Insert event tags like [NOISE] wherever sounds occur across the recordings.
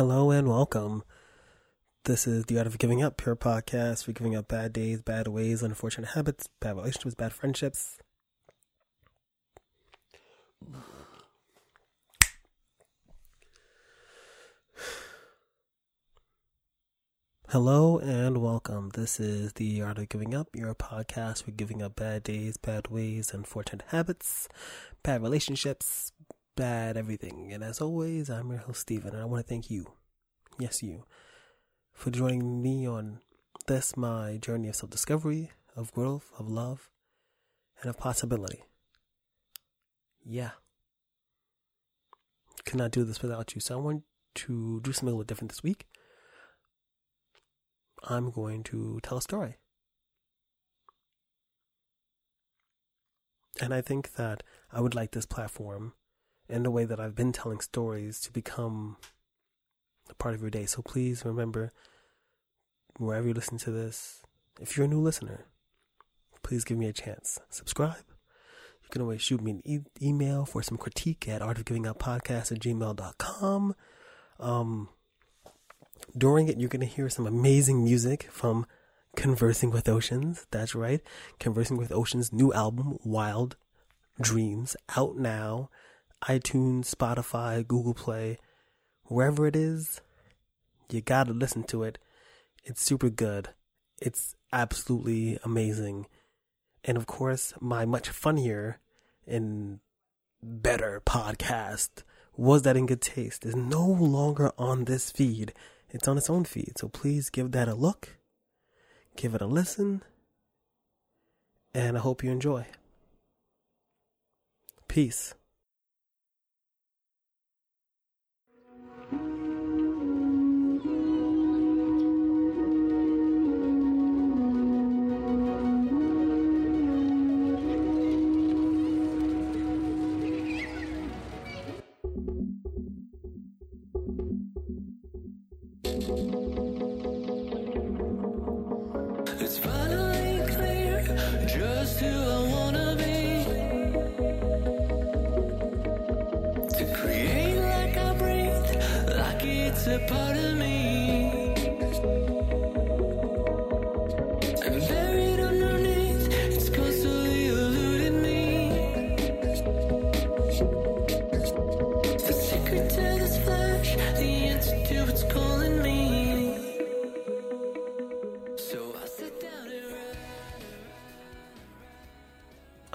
Hello and welcome. This is The Art of Giving Up, pure podcast for giving up bad days, bad ways, unfortunate habits, bad relationships, bad friendships. Hello and welcome. This is The Art of Giving Up, your podcast for giving up bad days, bad ways, unfortunate habits, bad relationships, bad everything. And as always, I'm your host, Steven, and I want to thank you, yes, you, for joining me on this, my journey of self discovery, of growth, of love, and of possibility. Yeah. Could not do this without you. So I want to do something a little different this week. I'm going to tell a story. And I think that I would like this platform and the way that I've been telling stories to become a part of your day. So please remember, wherever you listen to this, if you're a new listener, please give me a chance. Subscribe. You can always shoot me an e- email for some critique at artofgivinguppodcast at gmail.com. Um, during it, you're going to hear some amazing music from Conversing with Oceans. That's right. Conversing with Oceans' new album, Wild Dreams, out now. iTunes, Spotify, Google Play, wherever it is, you got to listen to it. It's super good. It's absolutely amazing. And of course, my much funnier and better podcast, Was That in Good Taste, is no longer on this feed. It's on its own feed. So please give that a look, give it a listen, and I hope you enjoy. Peace. To be. To create like I breathe, like it's a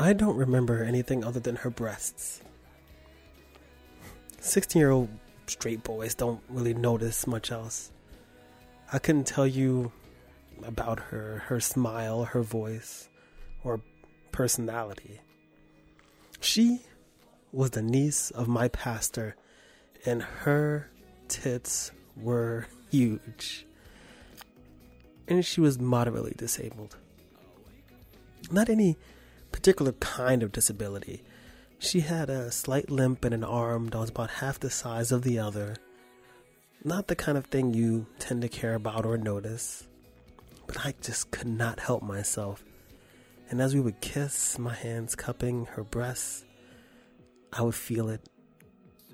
I don't remember anything other than her breasts. 16 year old straight boys don't really notice much else. I couldn't tell you about her, her smile, her voice, or personality. She was the niece of my pastor, and her tits were huge. And she was moderately disabled. Not any particular kind of disability. She had a slight limp in an arm that was about half the size of the other. Not the kind of thing you tend to care about or notice. But I just could not help myself. And as we would kiss, my hands cupping her breasts, I would feel it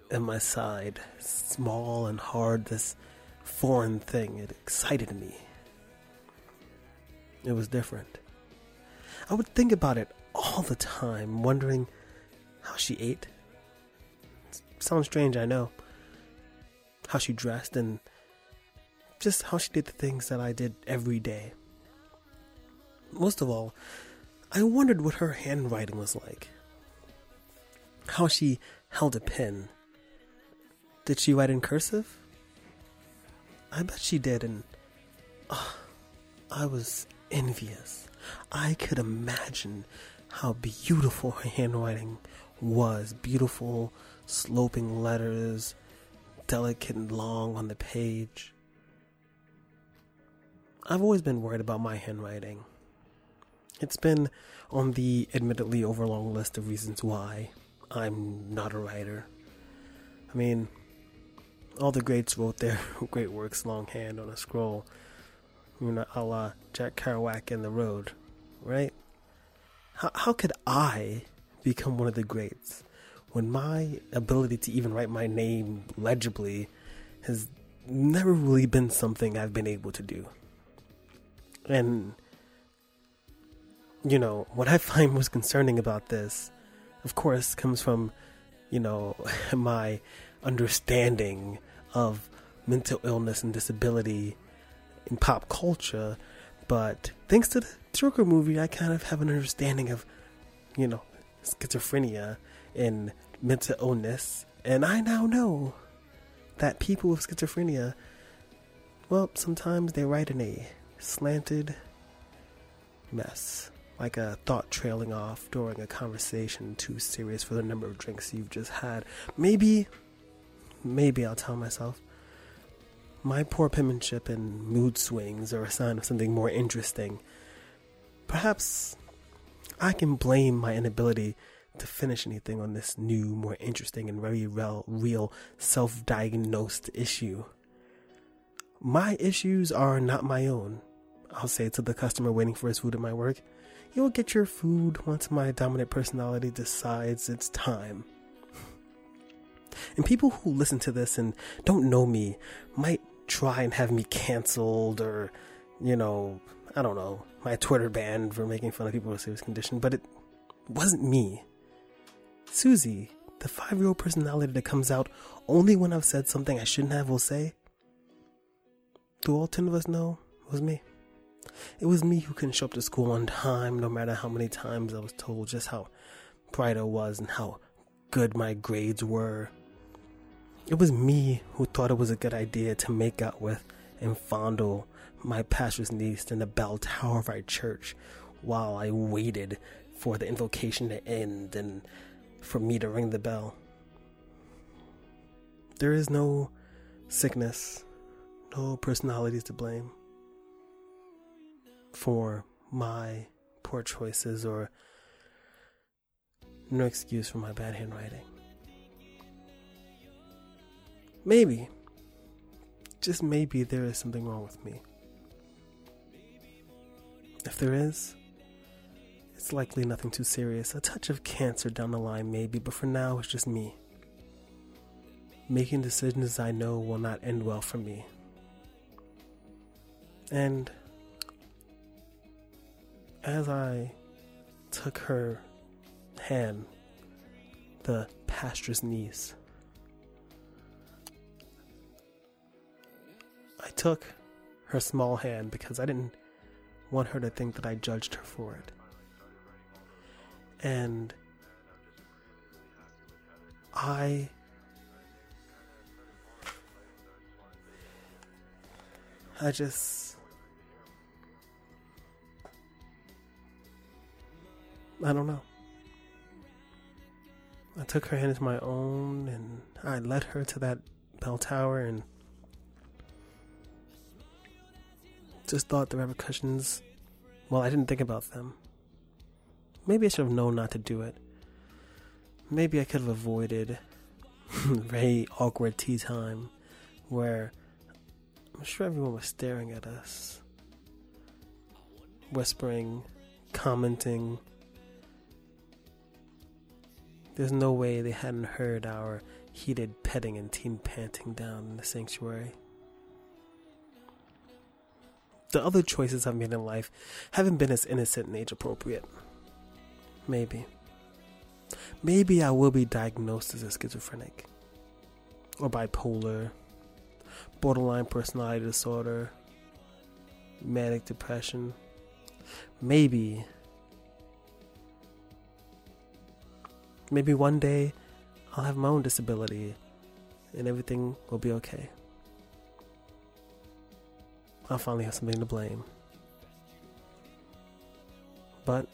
in my side, small and hard, this foreign thing. It excited me. It was different. I would think about it all the time, wondering how she ate. Sounds strange, I know. How she dressed and just how she did the things that I did every day. Most of all, I wondered what her handwriting was like. How she held a pen. Did she write in cursive? I bet she did, and ah, I was envious. I could imagine how beautiful her handwriting was. Beautiful, sloping letters, delicate and long on the page. I've always been worried about my handwriting. It's been on the admittedly overlong list of reasons why I'm not a writer. I mean, all the greats wrote their [LAUGHS] great works longhand on a scroll. You know, a la Jack Kerouac in The Road, right? How, how could I become one of the greats when my ability to even write my name legibly has never really been something I've been able to do. And, you know, what I find most concerning about this, of course, comes from, you know, [LAUGHS] my understanding of mental illness and disability in pop culture. But thanks to the Joker movie, I kind of have an understanding of, you know, schizophrenia and mental illness. And I now know that people with schizophrenia, well, sometimes they write in a slanted mess, like a thought trailing off during a conversation too serious for the number of drinks you've just had. Maybe, maybe I'll tell myself, my poor penmanship and mood swings are a sign of something more interesting. Perhaps I can blame my inability to finish anything on this new, more interesting, and very real, real self diagnosed issue. My issues are not my own. I'll say to the customer waiting for his food at my work, You'll get your food once my dominant personality decides it's time. [LAUGHS] And people who listen to this and don't know me might try and have me canceled or, you know, I don't know, my Twitter banned for making fun of people with serious condition, but it wasn't me. Susie, the five year old personality that comes out only when I've said something I shouldn't have, will say, Do all 10 of us know it was me? It was me who couldn't show up to school on time, no matter how many times I was told just how bright I was and how good my grades were. It was me who thought it was a good idea to make out with and fondle my pastor's niece in the bell tower of our church while I waited for the invocation to end and for me to ring the bell. There is no sickness, no personalities to blame for my poor choices or no excuse for my bad handwriting. Maybe, just maybe, there is something wrong with me. If there is, it's likely nothing too serious. A touch of cancer down the line, maybe, but for now, it's just me. Making decisions I know will not end well for me. And as I took her hand, the pastor's niece, I took her small hand because I didn't want her to think that I judged her for it and I I just I don't know. I took her hand into my own and I led her to that bell tower and just thought the repercussions well, I didn't think about them. Maybe I should have known not to do it. Maybe I could have avoided [LAUGHS] very awkward tea time where I'm sure everyone was staring at us, whispering, commenting. There's no way they hadn't heard our heated petting and teen panting down in the sanctuary. The other choices I've made in life haven't been as innocent and age appropriate. Maybe. Maybe I will be diagnosed as a schizophrenic, or bipolar, borderline personality disorder, manic depression. Maybe. Maybe one day I'll have my own disability and everything will be okay. I'll finally have something to blame. But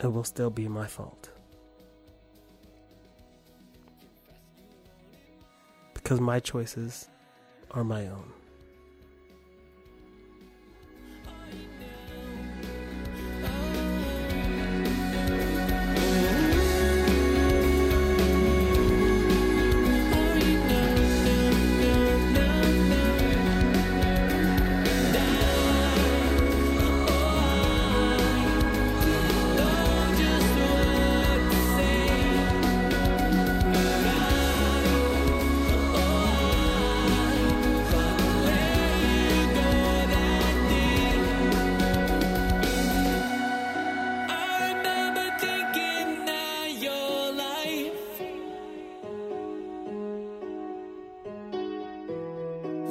it will still be my fault. Because my choices are my own.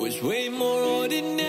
was way more ordinary.